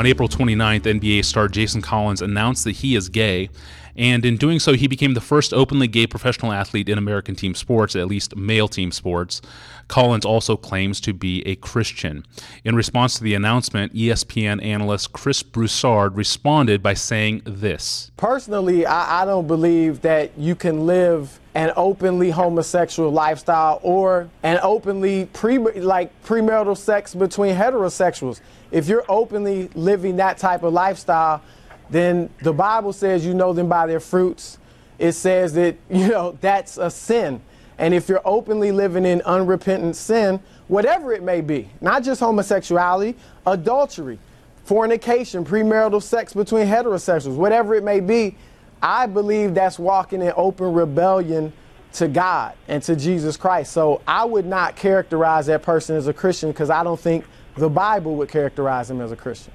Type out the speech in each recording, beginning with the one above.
On April 29th, NBA star Jason Collins announced that he is gay and in doing so, he became the first openly gay professional athlete in American team sports, at least male team sports. Collins also claims to be a Christian. In response to the announcement, ESPN analyst Chris Broussard responded by saying this Personally, I, I don't believe that you can live an openly homosexual lifestyle or an openly pre like premarital sex between heterosexuals. If you're openly living that type of lifestyle, then the Bible says you know them by their fruits. It says that, you know, that's a sin. And if you're openly living in unrepentant sin, whatever it may be, not just homosexuality, adultery, fornication, premarital sex between heterosexuals, whatever it may be, I believe that's walking in open rebellion to God and to Jesus Christ. So I would not characterize that person as a Christian because I don't think the Bible would characterize him as a Christian.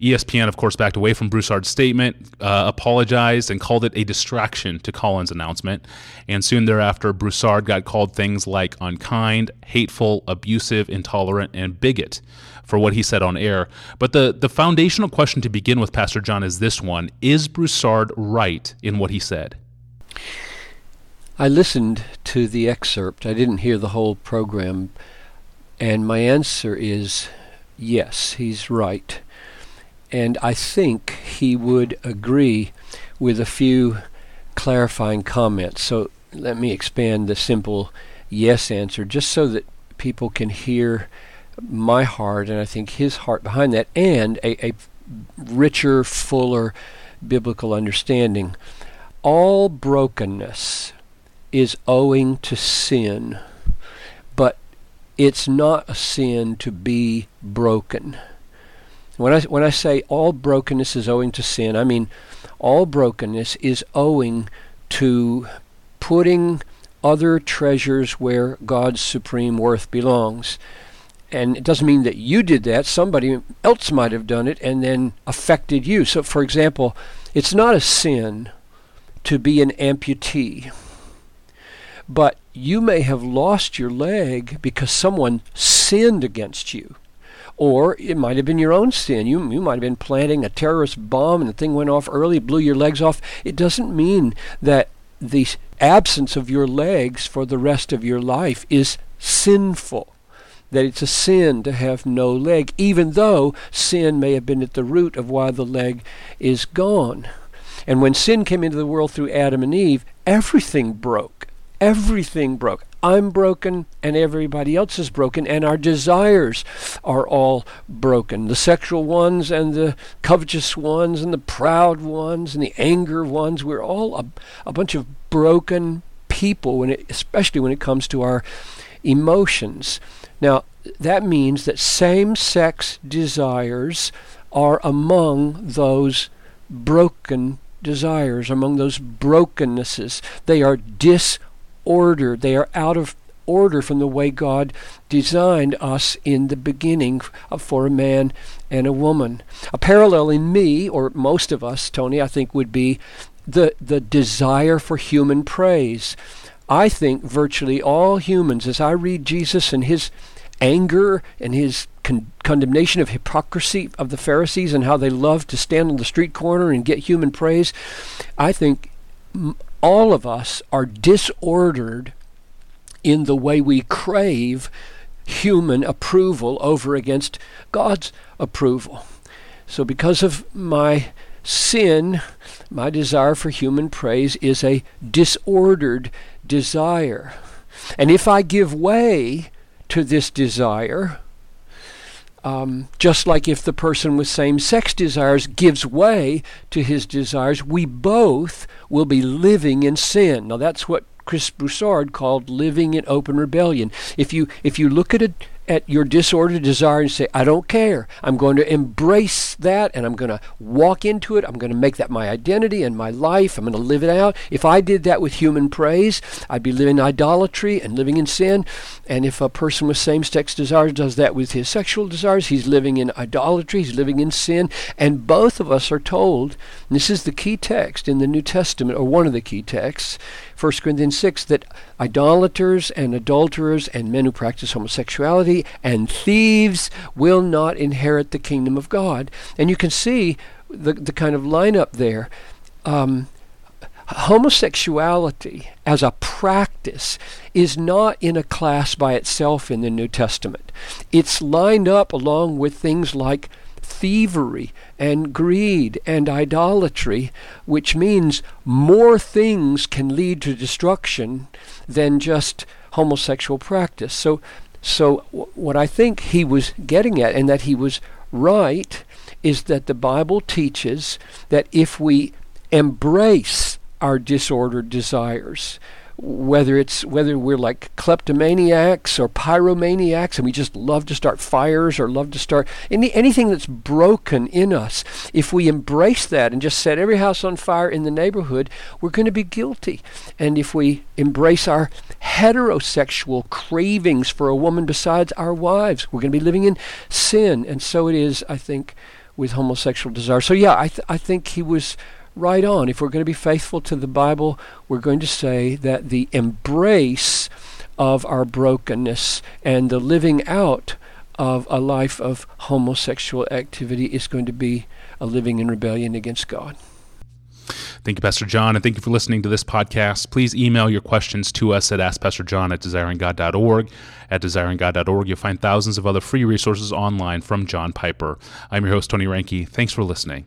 ESPN, of course, backed away from Broussard's statement, uh, apologized, and called it a distraction to Collins' announcement. And soon thereafter, Broussard got called things like unkind, hateful, abusive, intolerant, and bigot for what he said on air. But the, the foundational question to begin with, Pastor John, is this one Is Broussard right in what he said? I listened to the excerpt. I didn't hear the whole program. And my answer is yes, he's right. And I think he would agree with a few clarifying comments. So let me expand the simple yes answer just so that people can hear my heart and I think his heart behind that and a, a richer, fuller biblical understanding. All brokenness is owing to sin, but it's not a sin to be broken. When I, when I say all brokenness is owing to sin, I mean all brokenness is owing to putting other treasures where God's supreme worth belongs. And it doesn't mean that you did that. Somebody else might have done it and then affected you. So, for example, it's not a sin to be an amputee. But you may have lost your leg because someone sinned against you. Or it might have been your own sin. You, you might have been planting a terrorist bomb and the thing went off early, blew your legs off. It doesn't mean that the absence of your legs for the rest of your life is sinful. That it's a sin to have no leg, even though sin may have been at the root of why the leg is gone. And when sin came into the world through Adam and Eve, everything broke. Everything broke. I'm broken and everybody else is broken, and our desires are all broken. The sexual ones and the covetous ones and the proud ones and the anger ones. We're all a, a bunch of broken people, when it, especially when it comes to our emotions. Now, that means that same sex desires are among those broken desires, among those brokennesses. They are disordered order. They are out of order from the way God designed us in the beginning for a man and a woman. A parallel in me, or most of us, Tony, I think, would be the, the desire for human praise. I think virtually all humans, as I read Jesus and his anger and his con- condemnation of hypocrisy of the Pharisees and how they love to stand on the street corner and get human praise, I think all of us are disordered in the way we crave human approval over against God's approval. So, because of my sin, my desire for human praise is a disordered desire. And if I give way to this desire, um, just like if the person with same sex desires gives way to his desires, we both will be living in sin. Now, that's what Chris Broussard called living in open rebellion. If you if you look at it at your disordered desire and say, I don't care. I'm going to embrace that and I'm going to walk into it. I'm going to make that my identity and my life. I'm going to live it out. If I did that with human praise, I'd be living in idolatry and living in sin. And if a person with same sex desires does that with his sexual desires, he's living in idolatry, he's living in sin. And both of us are told, this is the key text in the New Testament, or one of the key texts, 1 Corinthians 6, that idolaters and adulterers and men who practice homosexuality and thieves will not inherit the kingdom of God. And you can see the, the kind of lineup there. Um, homosexuality as a practice is not in a class by itself in the New Testament. It's lined up along with things like thievery and greed and idolatry, which means more things can lead to destruction than just homosexual practice. So, so w- what I think he was getting at, and that he was right, is that the Bible teaches that if we embrace our disordered desires, whether it's whether we're like kleptomaniacs or pyromaniacs and we just love to start fires or love to start any anything that's broken in us if we embrace that and just set every house on fire in the neighborhood we're going to be guilty. And if we embrace our heterosexual cravings for a woman besides our wives we're going to be living in sin. And so it is i think with homosexual desire. So yeah i th- i think he was right on. If we're going to be faithful to the Bible, we're going to say that the embrace of our brokenness and the living out of a life of homosexual activity is going to be a living in rebellion against God. Thank you, Pastor John, and thank you for listening to this podcast. Please email your questions to us at AskPastorJohn at desiringgod.org. At desiringgod.org, you'll find thousands of other free resources online from John Piper. I'm your host, Tony Reinke. Thanks for listening.